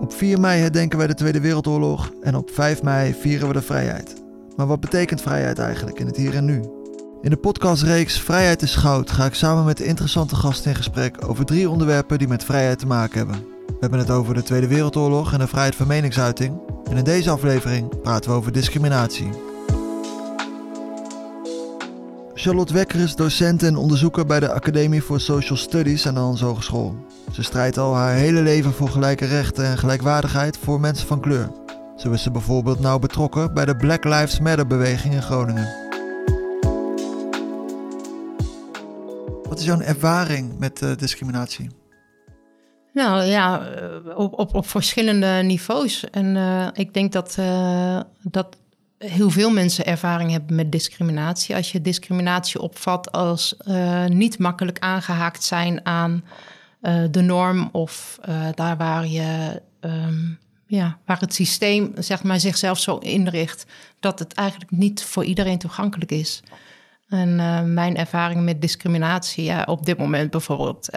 Op 4 mei herdenken wij de Tweede Wereldoorlog en op 5 mei vieren we de vrijheid. Maar wat betekent vrijheid eigenlijk in het hier en nu? In de podcastreeks Vrijheid is Goud ga ik samen met interessante gasten in gesprek over drie onderwerpen die met vrijheid te maken hebben. We hebben het over de Tweede Wereldoorlog en de vrijheid van meningsuiting. En in deze aflevering praten we over discriminatie. Charlotte Wekker is docent en onderzoeker bij de Academie for Social Studies aan de Hans Hogeschool. Ze strijdt al haar hele leven voor gelijke rechten en gelijkwaardigheid voor mensen van kleur. Zo is ze bijvoorbeeld nauw betrokken bij de Black Lives Matter beweging in Groningen. Wat is jouw ervaring met uh, discriminatie? Nou ja, eh, op, op, op verschillende niveaus. En uh, ik denk dat, dat heel veel mensen ervaring hebben met discriminatie. Als je discriminatie opvat als uh, niet makkelijk aangehaakt zijn aan uh, de norm of uh, daar waar je. Um, ja, waar het systeem zeg maar, zichzelf zo inricht dat het eigenlijk niet voor iedereen toegankelijk is. En mijn ervaring met discriminatie, ja, op dit moment bijvoorbeeld,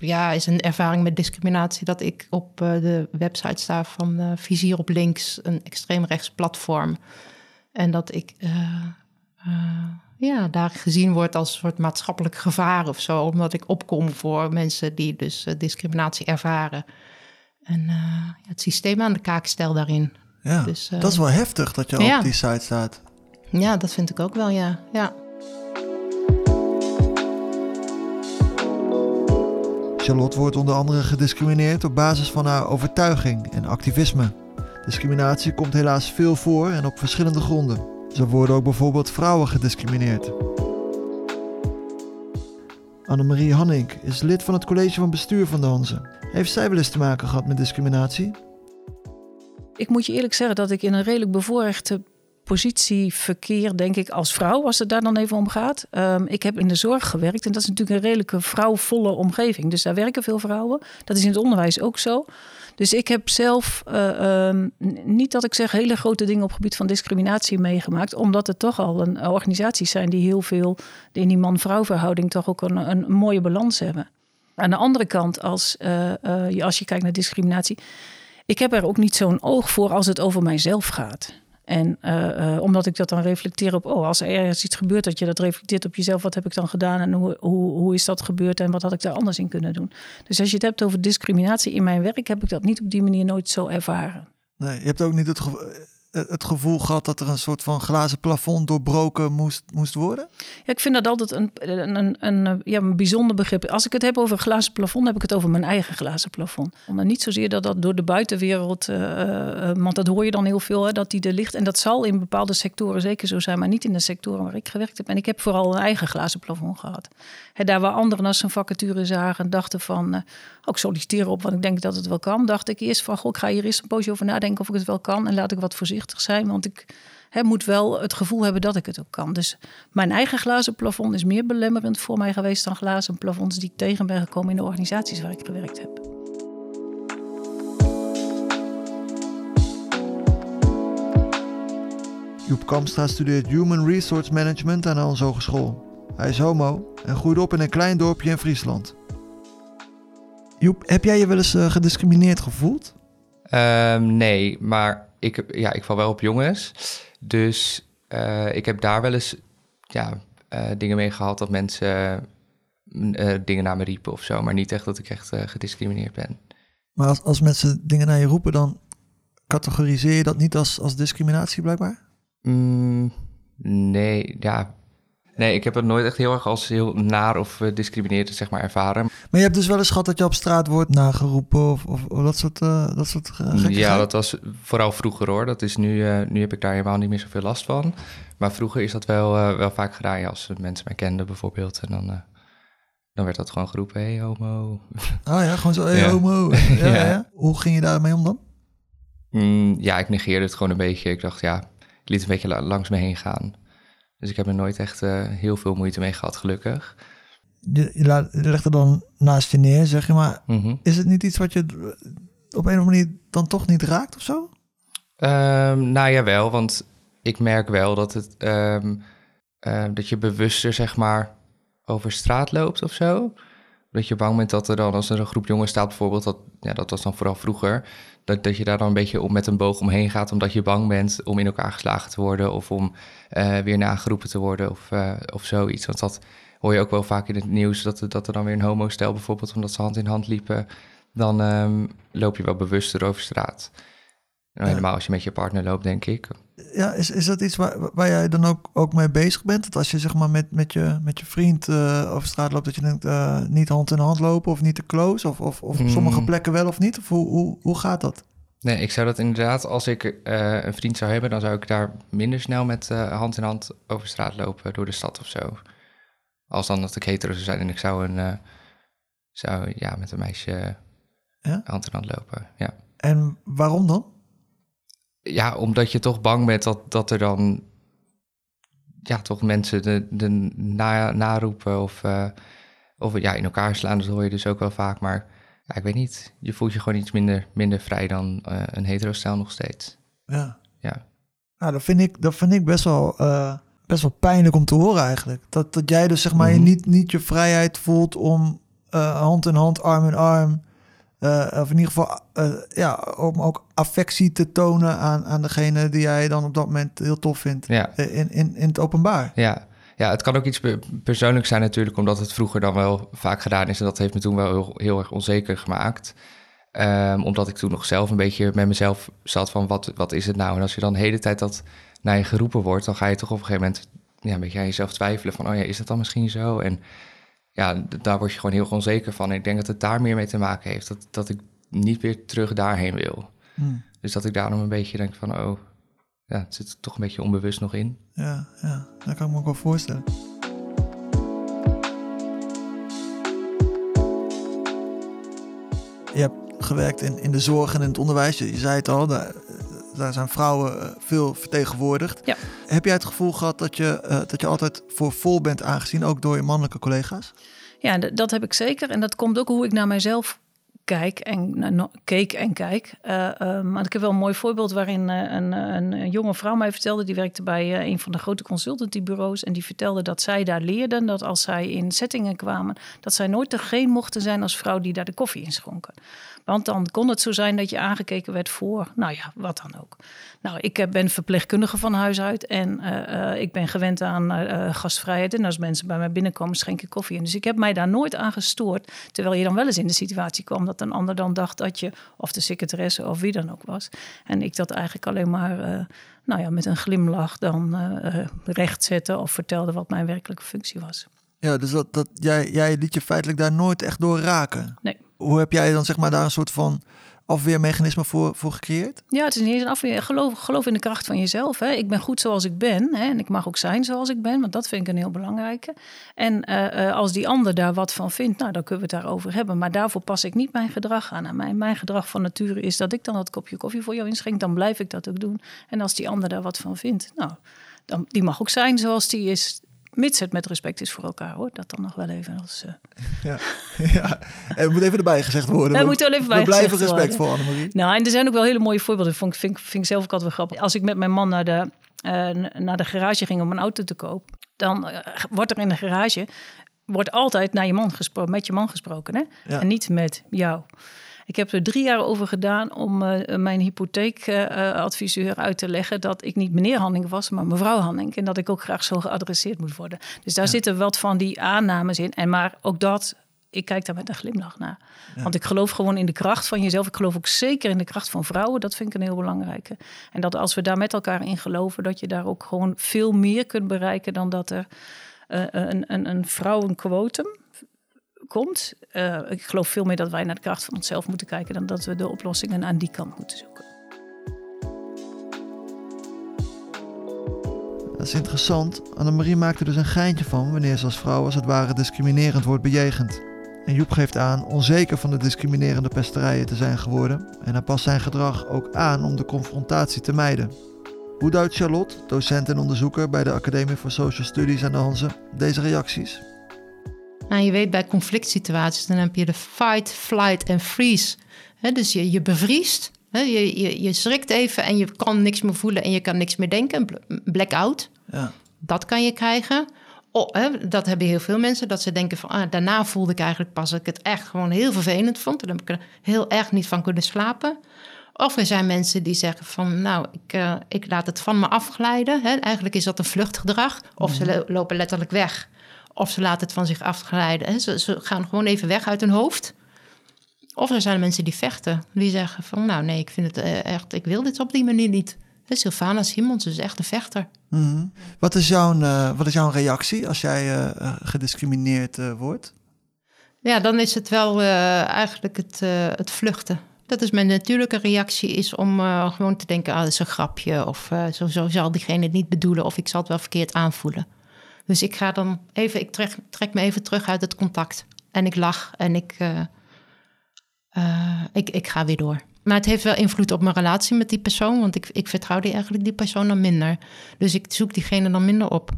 ja, is een ervaring met discriminatie dat ik op uh, de website sta van uh, Vizier op Links, een extreemrechts platform. En dat ik uh, ja, daar gezien word als een soort maatschappelijk gevaar of zo, omdat ik opkom voor mensen die dus discriminatie ervaren. En het systeem aan de kaak stel daarin. Ja, dus, dat is wel heftig dat je ja. op die site staat. Ja, dat vind ik ook wel, ja. ja. Charlotte wordt onder andere gediscrimineerd op basis van haar overtuiging en activisme. Discriminatie komt helaas veel voor en op verschillende gronden. Zo worden ook bijvoorbeeld vrouwen gediscrimineerd. Annemarie Hannink is lid van het college van bestuur van de. Heeft zij wel eens te maken gehad met discriminatie? Ik moet je eerlijk zeggen dat ik in een redelijk bevoorrechte positieverkeer, denk ik, als vrouw, als het daar dan even om gaat. Um, ik heb in de zorg gewerkt en dat is natuurlijk een redelijke vrouwvolle omgeving. Dus daar werken veel vrouwen. Dat is in het onderwijs ook zo. Dus ik heb zelf uh, um, niet dat ik zeg hele grote dingen op gebied van discriminatie meegemaakt, omdat het toch al een organisaties zijn die heel veel in die man-vrouw verhouding toch ook een, een, mooie balans hebben. Aan de andere kant, als, uh, als je kijkt naar discriminatie, ik heb er ook niet zo'n oog voor als het over mijzelf gaat. En uh, uh, omdat ik dat dan reflecteer op, oh, als er ergens iets gebeurt, dat je dat reflecteert op jezelf, wat heb ik dan gedaan en hoe, hoe, hoe is dat gebeurd en wat had ik daar anders in kunnen doen. Dus als je het hebt over discriminatie in mijn werk, heb ik dat niet op die manier nooit zo ervaren. Nee, je hebt ook niet het gevoel eh, het gevoel gehad dat er een soort van glazen plafond doorbroken moest, moest worden? Ja, ik vind dat altijd een, een, een, ja, een bijzonder begrip. Als ik het heb over een glazen plafond, heb ik het over mijn eigen glazen plafond. Maar niet zozeer dat dat door de buitenwereld, uh, uh, want dat hoor je dan heel veel, hè, dat die er ligt. En dat zal in bepaalde sectoren zeker zo zijn, maar niet in de sectoren waar ik gewerkt heb. En ik heb vooral een eigen glazen plafond gehad. Hè, daar waar anderen als een vacature zagen, dachten van, ook solliciteren op, want ik denk dat het wel kan, dacht ik eerst van, ik ga hier eerst een poosje over nadenken of ik het wel kan en laat ik wat voorzichtig zijn. Want ik he, moet wel het gevoel hebben dat ik het ook kan. Dus mijn eigen glazen plafond is meer belemmerend voor mij geweest dan glazen plafonds die ik tegen ben gekomen in de organisaties waar ik gewerkt heb. Joep Kamstra studeert Human Resource Management aan onze hogeschool. Hij is homo en groeide op in een klein dorpje in Friesland. Joep, heb jij je wel eens uh, gediscrimineerd gevoeld? Um, nee, maar ik, ja, ik val wel op jongens. Dus uh, ik heb daar wel eens ja, uh, dingen mee gehad dat mensen uh, dingen naar me riepen of zo. Maar niet echt dat ik echt gediscrimineerd ben. Maar als, als mensen dingen naar je roepen, dan categoriseer je dat niet als, als discriminatie blijkbaar? Mm, nee, ja, Nee, ik heb het nooit echt heel erg als heel naar of uh, discriminerend zeg maar, ervaren. Maar je hebt dus wel eens gehad dat je op straat wordt nageroepen of, of, of dat soort, uh, dat soort uh, Ja, dat was vooral vroeger hoor. Dat is nu, nu heb ik daar helemaal niet meer zoveel last van. Maar vroeger is dat wel, wel vaak gedaan. Ja, als mensen mij kenden bijvoorbeeld. En dan, dan werd dat gewoon geroepen, hey homo. Ah ja, gewoon zo, hey ja. homo. Ja, ja. Hoe ging je daarmee om dan? Mm, ja, ik negeerde het gewoon een beetje. Ik dacht, ja, ik liet een beetje langs me heen gaan. Dus ik heb er nooit echt uh, heel veel moeite mee gehad, gelukkig. Je, legt er dan naast je neer, zeg je, maar mm -hmm. is het niet iets wat je op een of andere manier dan toch niet raakt of zo? Um, nou ja, wel, want ik merk wel dat, het, um, uh, dat je bewuster, zeg maar, over straat loopt of zo. Dat je bang bent dat er dan, als er een groep jongens staat bijvoorbeeld, dat, ja, dat was dan vooral vroeger, dat, dat je daar dan een beetje om met een boog omheen gaat, omdat je bang bent om in elkaar geslagen te worden of om uh, weer nageroepen te worden of, uh, of zoiets. Want dat hoor je ook wel vaak in het nieuws, dat, dat er dan weer een homo-stel bijvoorbeeld, omdat ze hand in hand liepen, dan um, loop je wel bewuster over straat. Nou, helemaal als je met je partner loopt, denk ik. Ja, is, is dat iets waar, waar jij dan ook, ook mee bezig bent? Dat als je zeg maar met, met, je, met je vriend uh, over straat loopt, dat je denkt uh, niet hand in hand lopen of niet te close? Of, of, of op sommige Hmm. plekken wel of niet? Of hoe, hoe, hoe gaat dat? Nee, ik zou dat inderdaad, als ik uh, een vriend zou hebben, dan zou ik daar minder snel met hand in hand over straat lopen door de stad of zo. Als dan dat ik hetero zou zijn en ik zou, een, zou ja, met een meisje ja? hand in hand lopen. Ja. En waarom dan? Ja, omdat je toch bang bent dat, dat er dan ja, toch mensen de, de na, naroepen of, uh, of ja, in elkaar slaan. Dat hoor je dus ook wel vaak. Maar ja, ik weet niet. Je voelt je gewoon iets minder, minder vrij dan uh, een hetero-stijl nog steeds. Ja. ja. Nou, dat vind ik, dat vind ik best wel, uh, best wel pijnlijk om te horen eigenlijk. Dat, dat jij dus zeg maar mm -hmm. je niet, niet je vrijheid voelt om hand in hand, arm in arm uh, of in ieder geval, uh, ja, om ook affectie te tonen aan, aan degene die jij dan op dat moment heel tof vindt ja. in, in, in het openbaar. Ja. ja, het kan ook iets persoonlijks zijn natuurlijk, omdat het vroeger dan wel vaak gedaan is. En dat heeft me toen wel heel, heel erg onzeker gemaakt. Um, omdat ik toen nog zelf een beetje met mezelf zat van wat, wat is het nou? En als je dan de hele tijd dat naar je geroepen wordt, dan ga je toch op een gegeven moment ja, een beetje aan jezelf twijfelen van, oh ja, is dat dan misschien zo? En ja, daar word je gewoon heel onzeker van. En ik denk dat het daar meer mee te maken heeft. Dat, dat ik niet weer terug daarheen wil. Hmm. Dus dat ik daarom een beetje denk van, oh, ja, het zit er toch een beetje onbewust nog in. Ja, ja, dat kan ik me ook wel voorstellen. Je hebt gewerkt in, in de zorg en in het onderwijs. Je, je zei het al, daar, daar zijn vrouwen eh, veel vertegenwoordigd. Ja. Heb jij het gevoel gehad dat je, uh, dat je altijd voor vol bent aangezien, ook door je mannelijke collega's? Ja, dat heb ik zeker. En dat komt ook hoe ik naar mijzelf kijk en nou, keek en kijk. Uh, uh, maar ik heb wel een mooi voorbeeld waarin uh, een, een, een, jonge vrouw mij vertelde. Die werkte bij een van de grote consultancybureaus. En die vertelde dat zij daar leerden dat als zij in settingen kwamen, dat zij nooit degene mochten zijn als vrouw die daar de koffie inschonken. Want dan kon het zo zijn dat je aangekeken werd voor, nou ja, wat dan ook. Nou, ik ben verpleegkundige van huis uit en uh, ik ben gewend aan uh, gastvrijheid. En als mensen bij mij binnenkomen, schenk ik koffie in. Dus ik heb mij daar nooit aan gestoord. Terwijl je dan wel eens in de situatie kwam dat een ander dan dacht dat je, of de secretaresse of wie dan ook was. En ik dat eigenlijk alleen maar, uh, nou ja, met een glimlach dan recht zette of vertelde wat mijn werkelijke functie was. Ja, dus dat, dat, jij, jij liet je feitelijk daar nooit echt door raken. Nee. Hoe heb jij dan zeg maar daar een soort van afweermechanisme voor, voor gecreëerd? Ja, het is niet eens een afweer. Geloof, geloof in de kracht van jezelf. Hè. Ik ben goed zoals ik ben. Hè, en ik mag ook zijn zoals ik ben. Want dat vind ik een heel belangrijke. En uh, uh, als die ander daar wat van vindt, nou, dan kunnen we het daarover hebben. Maar daarvoor pas ik niet mijn gedrag aan. En mijn, mijn gedrag van nature is dat ik dan dat kopje koffie voor jou inschenk. Dan blijf ik dat ook doen. En als die ander daar wat van vindt, nou, dan, die mag ook zijn zoals die is mits het met respect is voor elkaar, hoor. Dat dan nog wel even als... Uh... Ja, ja. En het moet even erbij gezegd worden. Moet wel even We blijven respectvol, Annemarie. Nou, en er zijn ook wel hele mooie voorbeelden. Vind, vind, vind ik zelf ook altijd wel grappig. Als ik met mijn man naar de, uh, naar de garage ging om een auto te kopen... dan uh, wordt er in de garage... wordt altijd naar je man gesproken, met je man gesproken, hè? Ja. En niet met jou. Ik heb er drie jaar over gedaan om uh, mijn hypotheekadviseur uit te leggen dat ik niet meneer Hanning was, maar mevrouw Hanning. En dat ik ook graag zo geadresseerd moet worden. Dus daar ja. zitten wat van die aannames in. En maar ook dat, ik kijk daar met een glimlach naar. Ja. Want ik geloof gewoon in de kracht van jezelf. Ik geloof ook zeker in de kracht van vrouwen. Dat vind ik een heel belangrijke. En dat als we daar met elkaar in geloven, dat je daar ook gewoon veel meer kunt bereiken dan dat er uh, een, een, een vrouwenquotum komt. Uh, ik geloof veel meer dat wij naar de kracht van onszelf moeten kijken dan dat we de oplossingen aan die kant moeten zoeken. Dat is interessant. Annemarie maakt er dus een geintje van wanneer ze als vrouw als het ware discriminerend wordt bejegend. En Joep geeft aan onzeker van de discriminerende pesterijen te zijn geworden en hij past zijn gedrag ook aan om de confrontatie te mijden. Hoe duidt Charlotte, docent en onderzoeker bij de Academie voor Social Studies aan de Hanze, deze reacties? Nou, je weet bij conflict situaties, dan heb je de fight, flight en freeze. He, dus je, je bevriest, he, je, je, je schrikt even en je kan niks meer voelen en je kan niks meer denken. Blackout, ja. dat kan je krijgen. Oh, hè, dat hebben heel veel mensen, dat ze denken van... Ah, daarna voelde ik eigenlijk pas dat ik het echt gewoon heel vervelend vond. En dan heb ik er heel erg niet van kunnen slapen. Of er zijn mensen die zeggen van, nou, ik, uh, ik laat het van me afglijden. Hè. Eigenlijk is dat een vluchtgedrag. Of ze lo lopen letterlijk weg. Of ze laten het van zich afglijden. Hè. Ze, ze gaan gewoon even weg uit hun hoofd. Of er zijn mensen die vechten. Die zeggen van, nou nee, ik vind het uh, echt... Ik wil dit op die manier niet. Sylvana Simons is echt een vechter. Mm -hmm. wat, is jouw, uh, wat is jouw reactie als jij gediscrimineerd wordt? Ja, dan is het wel eigenlijk het, het vluchten. Dat is mijn natuurlijke reactie, is om gewoon te denken, ah, dat is een grapje. Of zo, zo, zal diegene het niet bedoelen, of ik zal het wel verkeerd aanvoelen. Dus ik ga dan even, ik trek, trek me even terug uit het contact. En ik lach en ik, uh, ik, ik ga weer door. Maar het heeft wel invloed op mijn relatie met die persoon, want ik, ik vertrouw die eigenlijk die persoon dan minder. Dus ik zoek diegene dan minder op.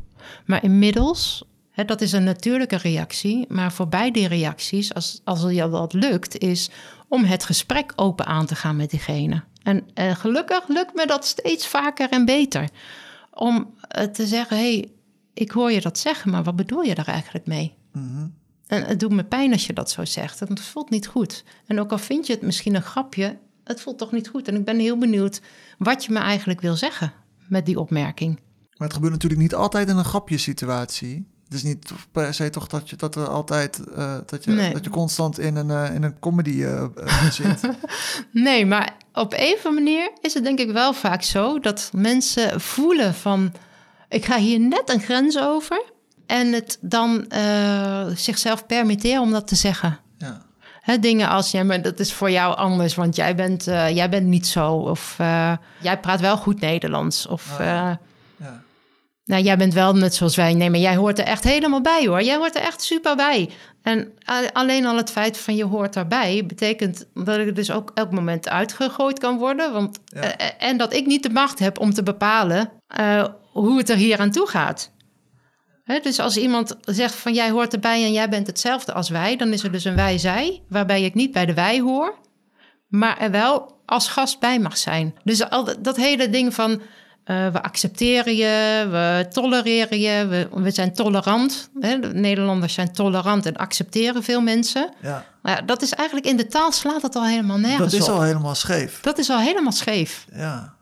Maar inmiddels He, dat is een natuurlijke reactie. Maar voorbij die reacties, als, als je dat lukt, is om het gesprek open aan te gaan met diegene. En eh, gelukkig lukt me dat steeds vaker en beter. Om te zeggen: hey, ik hoor je dat zeggen, maar wat bedoel je daar eigenlijk mee? Mm -hmm. En het doet me pijn als je dat zo zegt. Want het voelt niet goed. En ook al vind je het misschien een grapje, het voelt toch niet goed. En ik ben heel benieuwd wat je me eigenlijk wil zeggen met die opmerking. Maar het gebeurt natuurlijk niet altijd in een grapjesituatie. Het is niet per se toch dat je dat er altijd uh, dat je nee. dat je constant in een uh, in een comedy uh, zit. nee, maar op een of andere manier is het denk ik wel vaak zo dat mensen voelen van ik ga hier net een grens over en het dan zichzelf permitteren om dat te zeggen. Ja. He, dingen als, ja, maar dat is voor jou anders, want jij bent, jij bent niet zo. Of jij praat wel goed Nederlands. Of oh, ja. Ja. Nou, jij bent wel net zoals wij. Nee, maar jij hoort er echt helemaal bij hoor. Jij hoort er echt super bij. En alleen al het feit van je hoort daarbij betekent dat ik dus ook elk moment uitgegooid kan worden. Want, ja. uh, en dat ik niet de macht heb om te bepalen uh, hoe het er hier aan toe gaat. Hè, dus als iemand zegt van jij hoort erbij en jij bent hetzelfde als wij, dan is er dus een wij-zij, waarbij ik niet bij de wij hoor, maar er wel als gast bij mag zijn. Dus al dat hele ding van uh, we accepteren je, we tolereren je, we, we zijn tolerant. Hè? De Nederlanders zijn tolerant en accepteren veel mensen. Ja. Maar ja, dat is eigenlijk in de taal slaat het al helemaal nergens Dat is op. al helemaal scheef. Dat is al helemaal scheef. Ja,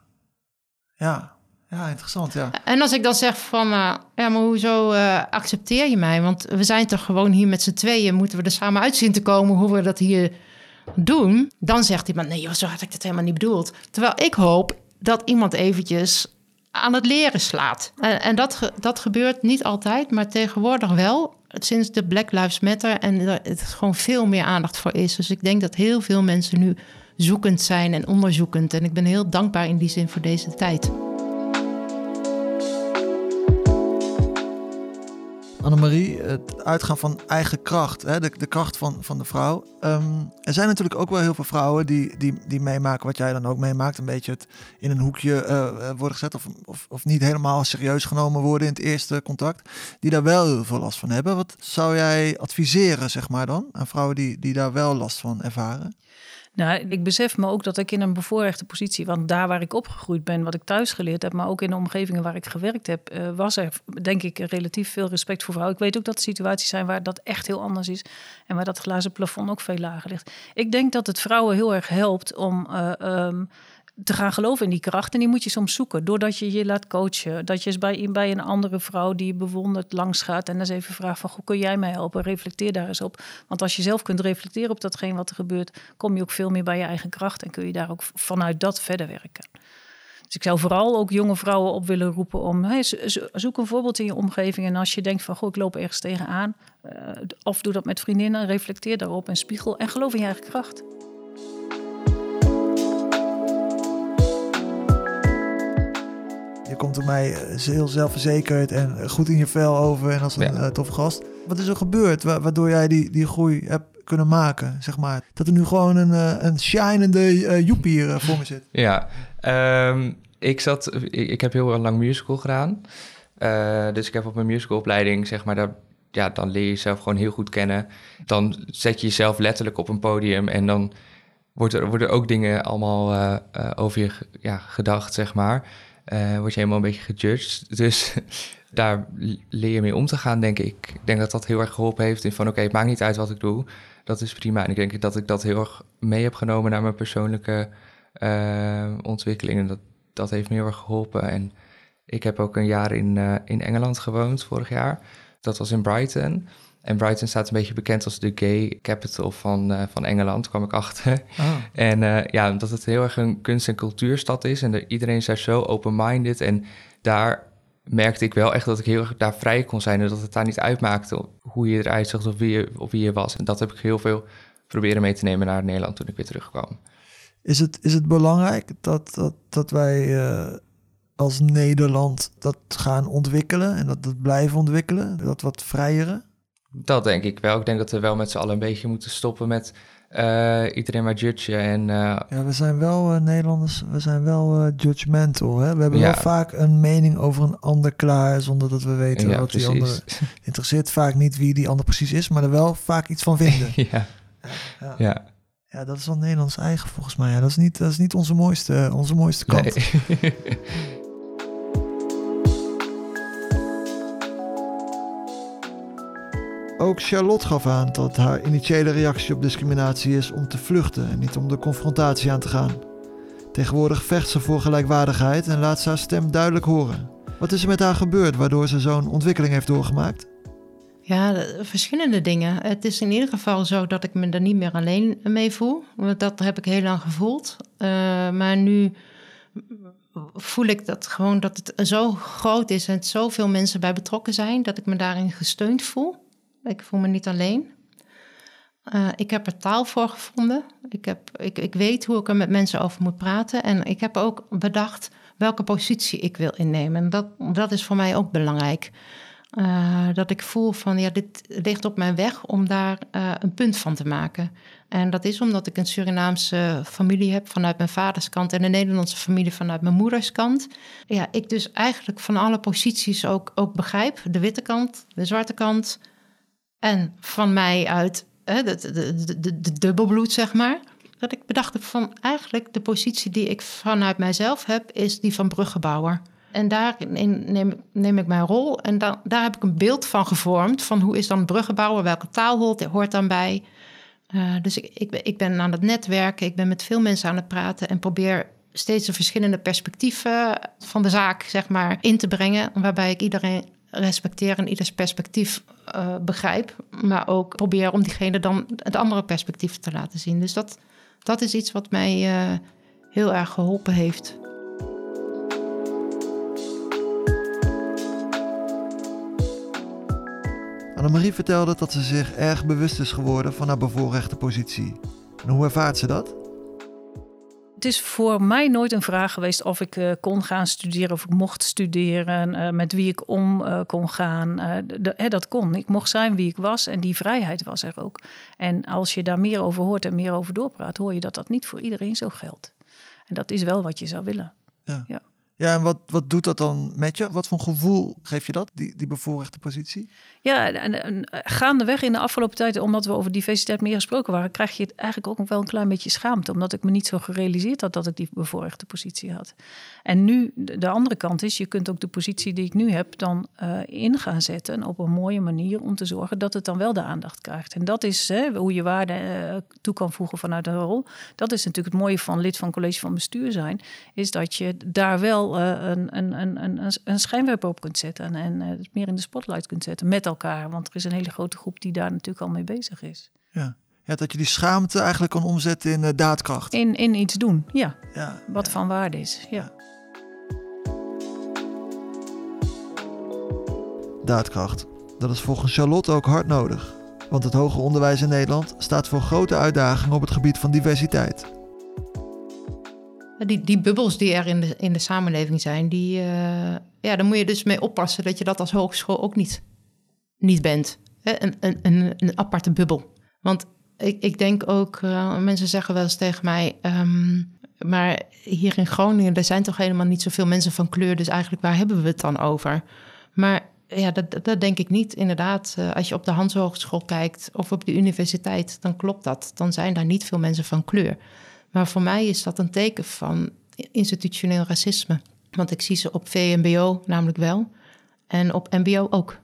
ja, ja interessant, ja. En als ik dan zeg van, uh, ja, maar hoezo uh, accepteer je mij? Want we zijn toch gewoon hier met z'n tweeën, moeten we er samen uit zien te komen hoe we dat hier doen? Dan zegt iemand, nee joh, zo had ik dat helemaal niet bedoeld. Terwijl ik hoop dat iemand eventjes aan het leren slaat. En, en dat, dat gebeurt niet altijd, maar tegenwoordig wel. Sinds de Black Lives Matter en er het gewoon veel meer aandacht voor is. Dus ik denk dat heel veel mensen nu zoekend zijn en onderzoekend. En ik ben heel dankbaar in die zin voor deze tijd. Annemarie, het uitgaan van eigen kracht, hè, de, de kracht van, van de vrouw. Um, er zijn natuurlijk ook wel heel veel vrouwen die, die, die meemaken wat jij dan ook meemaakt. Een beetje het in een hoekje uh, worden gezet of, of, of niet helemaal serieus genomen worden in het eerste contact. Die daar wel heel veel last van hebben. Wat zou jij adviseren, zeg maar dan, aan vrouwen die, die daar wel last van ervaren? Nou, ik besef me ook dat ik in een bevoorrechte positie, want daar waar ik opgegroeid ben, wat ik thuis geleerd heb, maar ook in de omgevingen waar ik gewerkt heb, uh, was er denk ik relatief veel respect voor vrouwen. Ik weet ook dat er situaties zijn waar dat echt heel anders is en waar dat glazen plafond ook veel lager ligt. Ik denk dat het vrouwen heel erg helpt om uh, um, te gaan geloven in die kracht. En die moet je soms zoeken. Doordat je je laat coachen. Dat je eens bij, bij een andere vrouw die je bewondert langs gaat. En eens even vraagt van, hoe kun jij mij helpen? Reflecteer daar eens op. Want als je zelf kunt reflecteren op datgene wat er gebeurt... kom je ook veel meer bij je eigen kracht. En kun je daar ook vanuit dat verder werken. Dus ik zou vooral ook jonge vrouwen op willen roepen om... Zoek een voorbeeld in je omgeving. En als je denkt van, goh, ik loop ergens tegenaan... Uh, of doe dat met vriendinnen, reflecteer daarop en spiegel. En geloof in je eigen kracht. Komt er mij heel zelfverzekerd en goed in je vel over en als een ja. uh, toffe gast. Wat is er gebeurd waardoor jij die, die groei hebt kunnen maken, zeg maar? Dat er nu gewoon een, uh, een shinende uh, joepie hier voor me zit. Ja, um, ik zat... Ik, ik, heb heel lang musical gedaan. dus ik heb op mijn musicalopleiding, zeg maar, daar, ja, dan leer je jezelf gewoon heel goed kennen. Dan zet je jezelf letterlijk op een podium en dan wordt er, worden ook dingen allemaal over je ja, gedacht, zeg maar uh, word je helemaal een beetje gejudged. Dus daar leer je mee om te gaan, denk ik. Ik denk dat dat heel erg geholpen heeft in van... oké, het maakt niet uit wat ik doe, dat is prima. En ik denk dat ik dat heel erg mee heb genomen naar mijn persoonlijke uh, ontwikkeling. En dat, dat heeft me heel erg geholpen. En ik heb ook een jaar in, uh, in Engeland gewoond vorig jaar. Dat was in Brighton. En Brighton staat een beetje bekend als de gay capital van, uh, van Engeland, kwam ik achter. Oh. En uh, ja, dat het heel erg een kunst- en cultuurstad is. En de, iedereen is daar zo open-minded. En daar merkte ik wel echt dat ik heel erg daar vrij kon zijn. En dat het daar niet uitmaakte hoe je eruit zag of wie je, of wie je was. En dat heb ik heel veel proberen mee te nemen naar Nederland toen ik weer terugkwam. Is het, is het belangrijk dat, dat, dat wij uh, als Nederland dat gaan ontwikkelen en dat dat blijven ontwikkelen? Dat wat vrijere? Dat denk ik wel. Ik denk dat we wel met z'n allen een beetje moeten stoppen met uh, iedereen maar judgen. En, uh, ja, we zijn wel uh, Nederlanders, we zijn wel judgmental. Hè? We hebben ja. wel vaak een mening over een ander klaar, zonder dat we weten ja, wat precies. die ander interesseert. Vaak niet wie die ander precies is, maar er wel vaak iets van vinden. ja. Ja. ja. ja. dat is wel Nederlands eigen volgens mij. Ja, dat is niet, dat is niet onze, mooiste, onze mooiste kant. Nee. Ook Charlotte gaf aan dat haar initiële reactie op discriminatie is om te vluchten en niet om de confrontatie aan te gaan. Tegenwoordig vecht ze voor gelijkwaardigheid en laat ze haar stem duidelijk horen. Wat is er met haar gebeurd waardoor ze zo'n ontwikkeling heeft doorgemaakt? Ja, verschillende dingen. Het is in ieder geval zo dat ik me er niet meer alleen mee voel. Dat heb ik heel lang gevoeld. Uh, maar nu voel ik dat gewoon dat het zo groot is en zoveel mensen bij betrokken zijn, dat ik me daarin gesteund voel. Ik voel me niet alleen. Uh, ik heb er taal voor gevonden. Ik, heb, ik, ik weet hoe ik er met mensen over moet praten. En ik heb ook bedacht welke positie ik wil innemen. En dat, dat is voor mij ook belangrijk. Uh, dat ik voel van ja, dit ligt op mijn weg om daar uh, een punt van te maken. En dat is omdat ik een Surinaamse familie heb vanuit mijn vaders kant en een Nederlandse familie vanuit mijn moeders kant. Ja, ik dus eigenlijk van alle posities ook, ook begrijp. De witte kant, de zwarte kant, en van mij uit hè, de, de, de, de, dubbelbloed, zeg maar. Dat ik bedacht heb van eigenlijk de positie die ik vanuit mijzelf heb, is die van bruggenbouwer. En daarin neem, neem ik mijn rol en daar heb ik een beeld van gevormd. Van hoe is dan bruggenbouwer, welke taal hoort, hoort dan bij. Uh, dus ik, ik, ik ben aan het netwerken, ik ben met veel mensen aan het praten en probeer steeds de verschillende perspectieven van de zaak zeg maar, in te brengen. Waarbij ik iedereen respecteer en ieders perspectief uh, begrijp. Maar ook probeer om diegene dan het andere perspectief te laten zien. Dus dat, dat is iets wat mij uh, heel erg geholpen heeft. Annemarie vertelde dat ze zich erg bewust is geworden van haar bevoorrechte positie. En hoe ervaart ze dat? Het is voor mij nooit een vraag geweest of ik uh, kon gaan studeren, of ik mocht studeren, uh, met wie ik om uh, kon gaan. Hè, dat kon. Ik mocht zijn wie ik was en die vrijheid was er ook. En als je daar meer over hoort en meer over doorpraat, hoor je dat dat niet voor iedereen zo geldt. En dat is wel wat je zou willen. Ja. ja. Ja, en wat, wat doet dat dan met je? Wat voor gevoel geef je dat, die, die bevoorrechte positie? Ja, en, en gaandeweg in de afgelopen tijd, omdat we over diversiteit meer gesproken waren, krijg je het eigenlijk ook wel een klein beetje schaamte. Omdat ik me niet zo gerealiseerd had dat ik die bevoorrechte positie had. En nu, de andere kant is, je kunt ook de positie die ik nu heb dan uh, in gaan zetten op een mooie manier om te zorgen dat het dan wel de aandacht krijgt. En dat is hè, hoe je waarde uh, toe kan voegen vanuit een rol. Dat is natuurlijk het mooie van lid van college van bestuur zijn, is dat je daar wel uh, een, een, een, een, een schijnwerper op kunt zetten en, en het meer in de spotlight kunt zetten met elkaar. Want er is een hele grote groep die daar natuurlijk al mee bezig is. Ja. Ja, dat je die schaamte eigenlijk kan omzetten in uh, daadkracht. In, in iets doen, ja. ja Wat ja. van waarde is, ja. Daadkracht. Dat is volgens Charlotte ook hard nodig. Want het hoger onderwijs in Nederland staat voor grote uitdagingen op het gebied van diversiteit. Die, die bubbels die er in de, in de samenleving zijn, die, uh, ja, daar moet je dus mee oppassen dat je dat als hogeschool ook niet, niet bent. Een, een, een, een aparte bubbel. Want ik, ik denk ook, uh, mensen zeggen wel eens tegen mij, um, maar hier in Groningen, er zijn toch helemaal niet zoveel mensen van kleur, dus eigenlijk waar hebben we het dan over? Maar ja, dat, dat denk ik niet. Inderdaad, uh, als je op de Hans Hogeschool kijkt of op de universiteit, dan klopt dat. Dan zijn daar niet veel mensen van kleur. Maar voor mij is dat een teken van institutioneel racisme. Want ik zie ze op VMBO namelijk wel. En op MBO ook.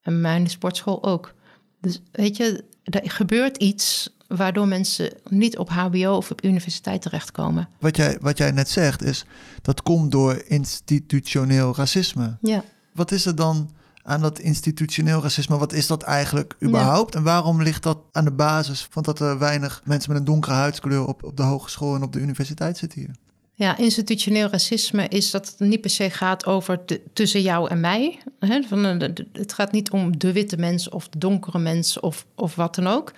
En mijn sportschool ook. Dus weet je, er gebeurt iets waardoor mensen niet op HBO of op universiteit terechtkomen. Wat jij, wat jij net zegt is dat komt door institutioneel racisme. Ja. Wat is er dan aan dat institutioneel racisme? Wat is dat eigenlijk überhaupt? En waarom ligt dat aan de basis van dat er weinig mensen met een donkere huidskleur op, op de hogeschool en op de universiteit zitten hier? Ja, institutioneel racisme is dat het niet per se gaat over tussen jou en mij. Hè? Van, het gaat niet om de witte mens of de donkere mens of, of wat dan ook.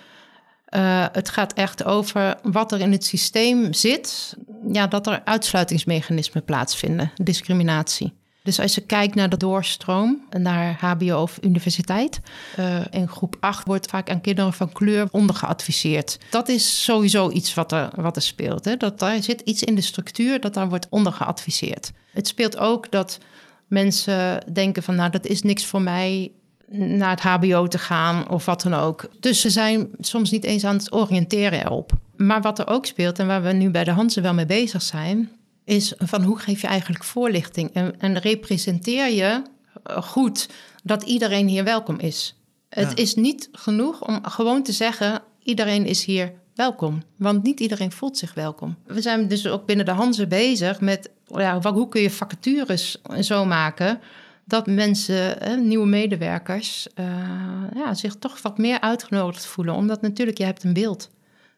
Uh, het gaat echt over wat er in het systeem zit. Ja, dat er uitsluitingsmechanismen plaatsvinden, discriminatie. Dus als je kijkt naar de doorstroom naar HBO of universiteit, uh, in groep 8 wordt vaak aan kinderen van kleur ondergeadviseerd. Dat is sowieso iets wat er, wat er speelt. Hè? Dat daar zit iets in de structuur dat daar wordt ondergeadviseerd. Het speelt ook dat mensen denken van nou dat is niks voor mij naar het HBO te gaan of wat dan ook. Dus ze zijn soms niet eens aan het oriënteren erop. Maar wat er ook speelt en waar we nu bij de Hansen wel mee bezig zijn, is van hoe geef je eigenlijk voorlichting en, en representeer je eh, goed dat iedereen hier welkom is. Het is niet genoeg om gewoon te zeggen iedereen is hier welkom, want niet iedereen voelt zich welkom. We zijn dus ook binnen de Hansen bezig met ja, hoe kun je vacatures zo maken dat mensen, nieuwe medewerkers, uh, ja, zich toch wat meer uitgenodigd voelen. Omdat natuurlijk, je hebt een beeld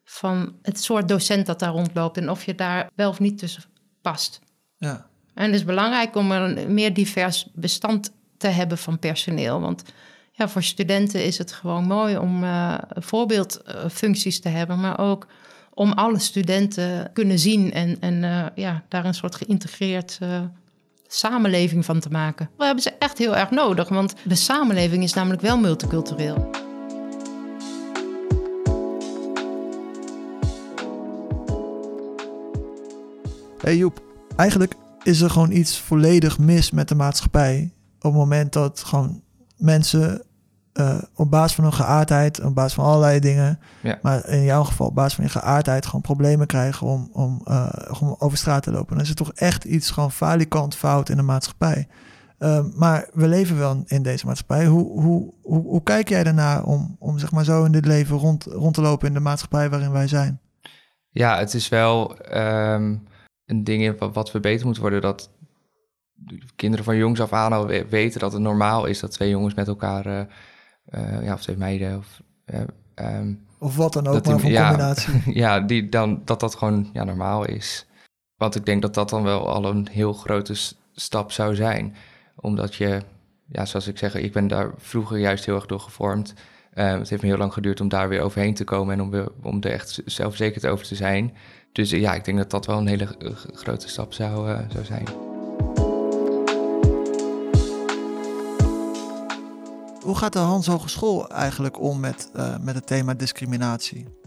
van het soort docent dat daar rondloopt en of je daar wel of niet tussen past. Ja. En het is belangrijk om een meer divers bestand te hebben van personeel. Want ja, voor studenten is het gewoon mooi om uh, voorbeeldfuncties te hebben, maar ook om alle studenten kunnen zien en, en uh, ja, daar een soort geïntegreerd uh, samenleving van te maken. We hebben ze echt heel erg nodig, want de samenleving is namelijk wel multicultureel. Hey Joep, eigenlijk is er gewoon iets volledig mis met de maatschappij. Op het moment dat gewoon mensen uh, op basis van hun geaardheid, op basis van allerlei dingen, ja. maar in jouw geval op basis van je geaardheid gewoon problemen krijgen om, om, uh, om over straat te lopen. Dan is er toch echt iets gewoon falikant fout in de maatschappij. Uh, maar we leven wel in deze maatschappij. Hoe, hoe, hoe, hoe kijk jij daarnaar om, om zeg maar zo in dit leven rond, rond te lopen in de maatschappij waarin wij zijn? Ja, het is wel um, een ding wat we beter moeten worden. Dat kinderen van jongs af aan al weten dat het normaal is dat twee jongens met elkaar uh, uh, ja, of twee meiden. Of, uh, um, of wat dan ook, maar die, ja, combinatie. ja, die dan, dat dat gewoon ja, normaal is. Want ik denk dat dat dan wel al een heel grote stap zou zijn. Omdat je, ja, zoals ik zeg, ik ben daar vroeger juist heel erg door gevormd. Uh, het heeft me heel lang geduurd om daar weer overheen te komen en om, om er echt zelfverzekerd over te zijn. Dus ja, ik denk dat dat wel een hele grote stap zou, zou zijn. Hoe gaat de Hans Hogeschool eigenlijk om met, uh, met het thema discriminatie?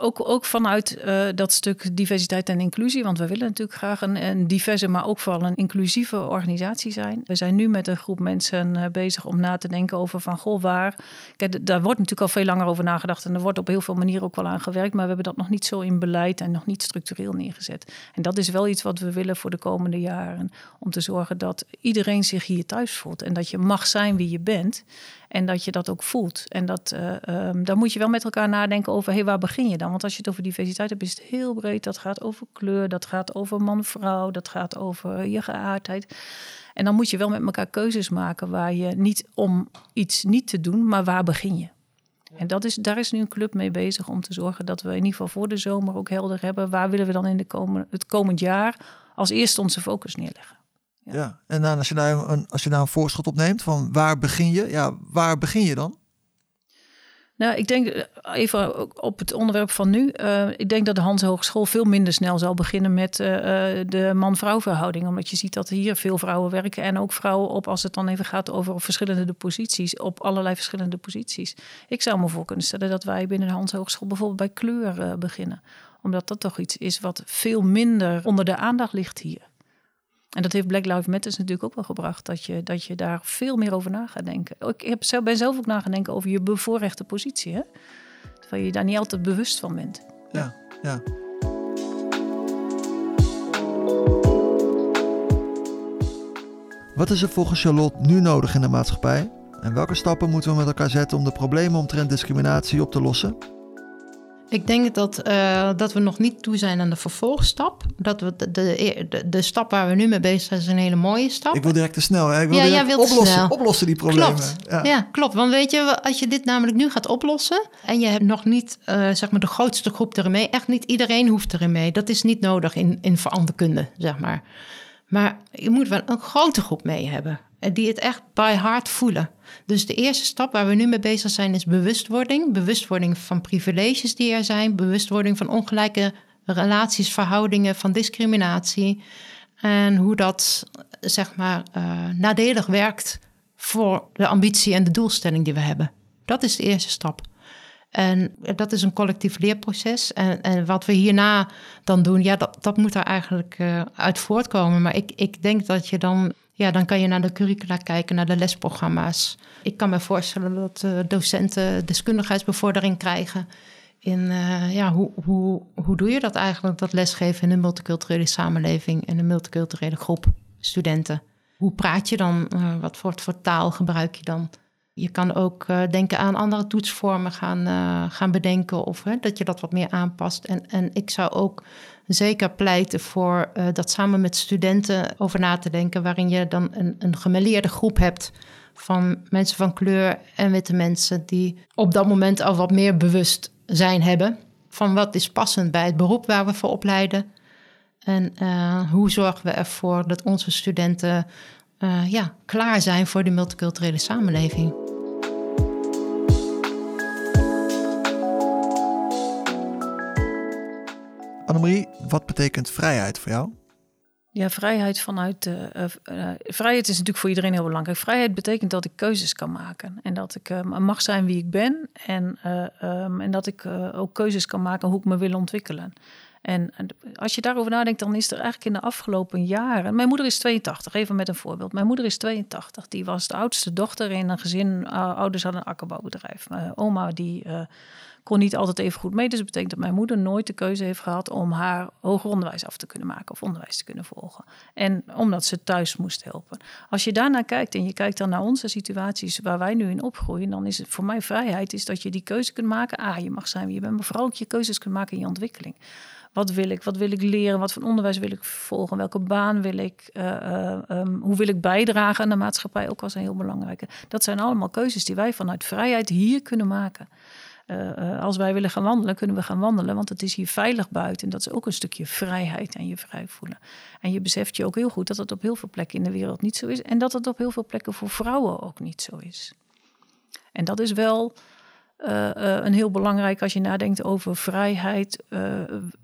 Ook, ook vanuit uh, dat stuk diversiteit en inclusie, want we willen natuurlijk graag een, een, diverse, maar ook vooral een inclusieve organisatie zijn. We zijn nu met een groep mensen uh, bezig om na te denken over van goh, waar. Kijk, daar wordt natuurlijk al veel langer over nagedacht en er wordt op heel veel manieren ook wel aan gewerkt, maar we hebben dat nog niet zo in beleid en nog niet structureel neergezet. En dat is wel iets wat we willen voor de komende jaren, om te zorgen dat iedereen zich hier thuis voelt en dat je mag zijn wie je bent. En dat je dat ook voelt. En dat, uh, dan moet je wel met elkaar nadenken over, hey, waar begin je dan? Want als je het over diversiteit hebt, is het heel breed. Dat gaat over kleur, dat gaat over man-vrouw, dat gaat over je geaardheid. En dan moet je wel met elkaar keuzes maken waar je niet om iets niet te doen, maar waar begin je? En dat is, daar is nu een club mee bezig om te zorgen dat we in ieder geval voor de zomer ook helder hebben. Waar willen we dan in de komen, het komend jaar als eerste onze focus neerleggen? Ja. ja. en dan als je daar een, als je daar een voorschot op neemt van waar begin je? Ja, waar begin je dan? Nou, ik denk eh, even op het onderwerp van nu. Uh, ik denk dat de Hans Hogeschool veel minder snel zal beginnen met uh, de man-vrouw verhouding. Omdat je ziet dat hier veel vrouwen werken. En ook vrouwen op, als het dan even gaat over verschillende posities, op allerlei verschillende posities. Ik zou me voor kunnen stellen dat wij binnen de Hans Hogeschool bijvoorbeeld bij kleur beginnen. Omdat dat toch iets is wat veel minder onder de aandacht ligt hier. En dat heeft Black Lives Matter natuurlijk ook wel gebracht. Dat je, dat je daar veel meer over na gaat denken. Ik heb zelf, ben zelf ook na gaan denken over je bevoorrechte positie. Hè? Terwijl je daar niet altijd bewust van bent. Ja, ja. Wat is er volgens Charlotte nu nodig in de maatschappij? En welke stappen moeten we met elkaar zetten om de problemen omtrent discriminatie op te lossen? Ik denk dat, uh, dat we nog niet toe zijn aan de vervolgstap. Dat we de, de, de, stap waar we nu mee bezig zijn, is een hele mooie stap. Ik wil direct te snel. Hè? Ik wil ja, oplossen, snel. oplossen die problemen. Klopt. Ja. ja. klopt. Want weet je, als je dit namelijk nu gaat oplossen... en je hebt nog niet uh, zeg maar de grootste groep erin mee... echt niet iedereen hoeft erin mee. Dat is niet nodig in, in veranderkunde, zeg maar. Maar je moet wel een grote groep mee hebben. Die het echt by heart voelen. Dus de eerste stap waar we nu mee bezig zijn is bewustwording. Bewustwording van privileges die er zijn. Bewustwording van ongelijke relaties, verhoudingen, van discriminatie. En hoe dat zeg maar uh, nadelig werkt voor de ambitie en de doelstelling die we hebben. Dat is de eerste stap. En dat is een collectief leerproces. En, en wat we hierna dan doen, ja, dat, dat moet er eigenlijk uh, uit voortkomen. Maar ik, ik denk dat je dan, ja, dan kan je naar de curricula kijken, naar de lesprogramma's. Ik kan me voorstellen dat uh, docenten deskundigheidsbevordering krijgen. In uh, ja, hoe, hoe, hoe doe je dat eigenlijk, dat lesgeven in een multiculturele samenleving en een multiculturele groep studenten? Hoe praat je dan? wat voor, voor taal gebruik je dan? Je kan ook denken aan andere toetsvormen gaan, gaan bedenken of dat je dat wat meer aanpast. En, en ik zou ook zeker pleiten voor uh, dat samen met studenten over na te denken, waarin je dan een, een groep hebt van mensen van kleur en witte mensen die op dat moment al wat meer bewust zijn hebben van wat is passend bij het beroep waar we voor opleiden. En hoe zorgen we ervoor dat onze studenten ja, klaar zijn voor de multiculturele samenleving. Annemarie, wat betekent vrijheid voor jou? Ja, vrijheid vanuit. Uh, uh, vrijheid is natuurlijk voor iedereen heel belangrijk. Vrijheid betekent dat ik keuzes kan maken. En dat ik mag zijn wie ik ben. En, um, en dat ik ook keuzes kan maken hoe ik me wil ontwikkelen. En als je daarover nadenkt, dan is er eigenlijk in de afgelopen jaren. Mijn moeder is 82, even met een voorbeeld. Mijn moeder is 82. Die was de oudste dochter in een gezin. ouders hadden een akkerbouwbedrijf. Mijn oma die kon niet altijd even goed mee. Dus dat betekent dat mijn moeder nooit de keuze heeft gehad om haar hoger onderwijs af te kunnen maken of onderwijs te kunnen volgen. En omdat ze thuis moest helpen. Als je daarnaar kijkt en je kijkt dan naar onze situaties waar wij nu in opgroeien, dan is het voor mij vrijheid is dat je die keuze kunt maken. Ah, je mag zijn wie je bent, maar vooral ook je keuzes kunt maken in je ontwikkeling. Wat wil ik? Wat wil ik leren? Wat voor onderwijs wil ik volgen? Welke baan wil ik? Uh, uh, um, hoe wil ik bijdragen aan de maatschappij? Ook als een heel belangrijke. Dat zijn allemaal keuzes die wij vanuit vrijheid hier kunnen maken. Uh, als wij willen gaan wandelen, kunnen we gaan wandelen, want het is hier veilig buiten. En dat is ook een stukje vrijheid en je vrij voelen. En je beseft je ook heel goed dat het op heel veel plekken in de wereld niet zo is. En dat het op heel veel plekken voor vrouwen ook niet zo is. En dat is wel uh, een heel belangrijk als je nadenkt over vrijheid.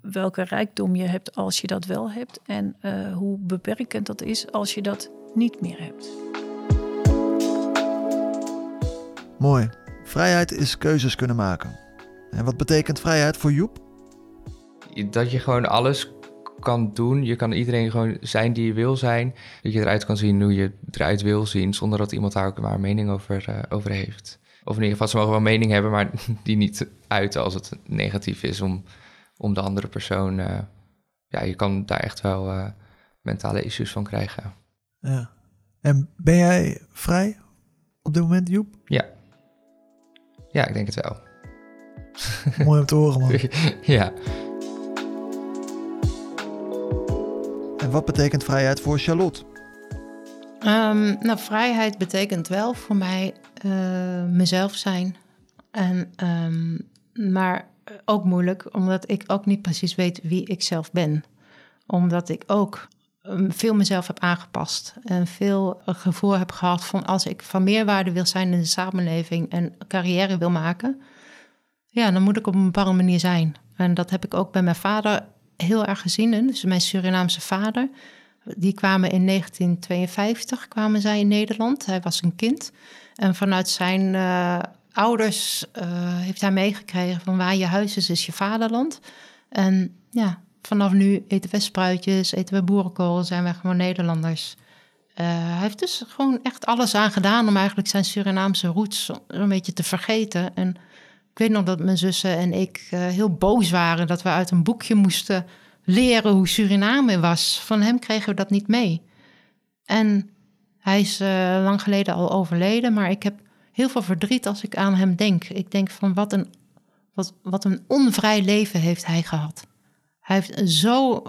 welke rijkdom je hebt als je dat wel hebt. En hoe beperkend dat is als je dat niet meer hebt. Mooi. Vrijheid is keuzes kunnen maken. En wat betekent vrijheid voor Joep? Dat je gewoon alles kan doen. Je kan iedereen gewoon zijn die je wil zijn. Dat je eruit kan zien hoe je eruit wil zien, zonder dat iemand daar ook maar een mening over, uh, over heeft. Of in ieder geval, ze mogen wel een mening hebben, maar die niet uiten als het negatief is om, om de andere persoon. Uh, ja, je kan daar echt wel uh, mentale issues van krijgen. Ja. En ben jij vrij op dit moment, Joep? Ja. Ja, ik denk het wel. Mooi om te horen, man. ja. En wat betekent vrijheid voor Charlotte? Um, nou, vrijheid betekent wel voor mij uh, mezelf zijn. En, um, maar ook moeilijk, omdat ik ook niet precies weet wie ik zelf ben. Omdat ik ook um, veel mezelf heb aangepast. En veel gevoel heb gehad van als ik van meerwaarde wil zijn in de samenleving en carrière wil maken, ja, dan moet ik op een bepaalde manier zijn. En dat heb ik ook bij mijn vader heel erg gezien. Dus mijn Surinaamse vader. Die kwamen in 1952 kwamen zij in Nederland. Hij was een kind. En vanuit zijn uh, ouders uh, heeft hij meegekregen van waar je huis is, is je vaderland. En ja, vanaf nu eten we spruitjes, eten we boerenkool, zijn wij gewoon Nederlanders. Uh, hij heeft dus gewoon echt alles aan gedaan om eigenlijk zijn Surinaamse roots een beetje te vergeten. En ik weet nog dat mijn zussen en ik heel boos waren dat we uit een boekje moesten leren hoe Suriname was. Van hem kregen we dat niet mee. En Hij is uh, lang geleden al overleden, maar ik heb heel veel verdriet als ik aan hem denk. Ik denk van wat een, wat, wat een onvrij leven heeft hij gehad. Hij heeft, zo,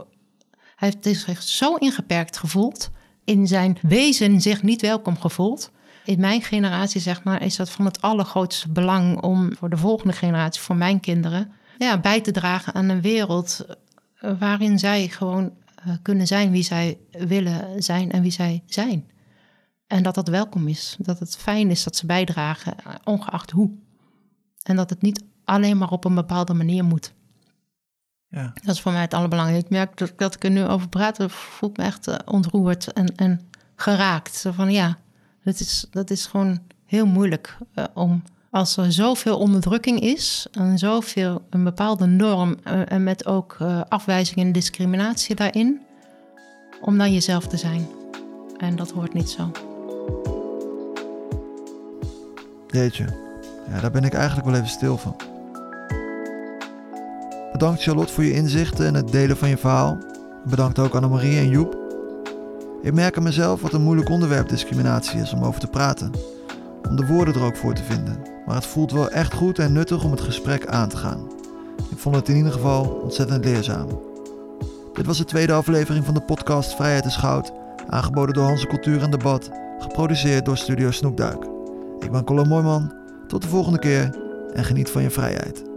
hij heeft zich zo ingeperkt gevoeld, in zijn wezen zich niet welkom gevoeld. In mijn generatie, zeg maar, is dat van het allergrootste belang om voor de volgende generatie, voor mijn kinderen, ja, bij te dragen aan een wereld eh, waarin zij gewoon uh, kunnen zijn wie zij willen zijn en wie zij zijn. En dat dat welkom is. Dat het fijn is dat ze bijdragen, ongeacht hoe. En dat het niet alleen maar op een bepaalde manier moet. Ja. Dat is voor mij het allerbelangrijkste. Ik merk dat, dat ik er nu over praat, voelt me echt uh, ontroerd en, en geraakt. Zo van ja, dat is, dat is gewoon heel moeilijk uh, om als er zoveel onderdrukking is en zoveel een bepaalde norm uh, en met ook afwijzing en discriminatie daarin, om dan jezelf te zijn. En dat hoort niet zo. Jeetje, ja, daar ben ik eigenlijk wel even stil van. Bedankt Charlotte voor je inzichten en het delen van je verhaal. Bedankt ook Annemarie en Joep. Ik merk aan mezelf wat een moeilijk onderwerp discriminatie is om over te praten. Om de woorden er ook voor te vinden. Maar het voelt wel echt goed en nuttig om het gesprek aan te gaan. Ik vond het in ieder geval ontzettend leerzaam. Dit was de tweede aflevering van de podcast Vrijheid is Goud. Aangeboden door Hanse Cultuur en Debat. Geproduceerd door Studio Snoekduik. Ik ben Colin Mooiman. Tot de volgende keer en geniet van je vrijheid.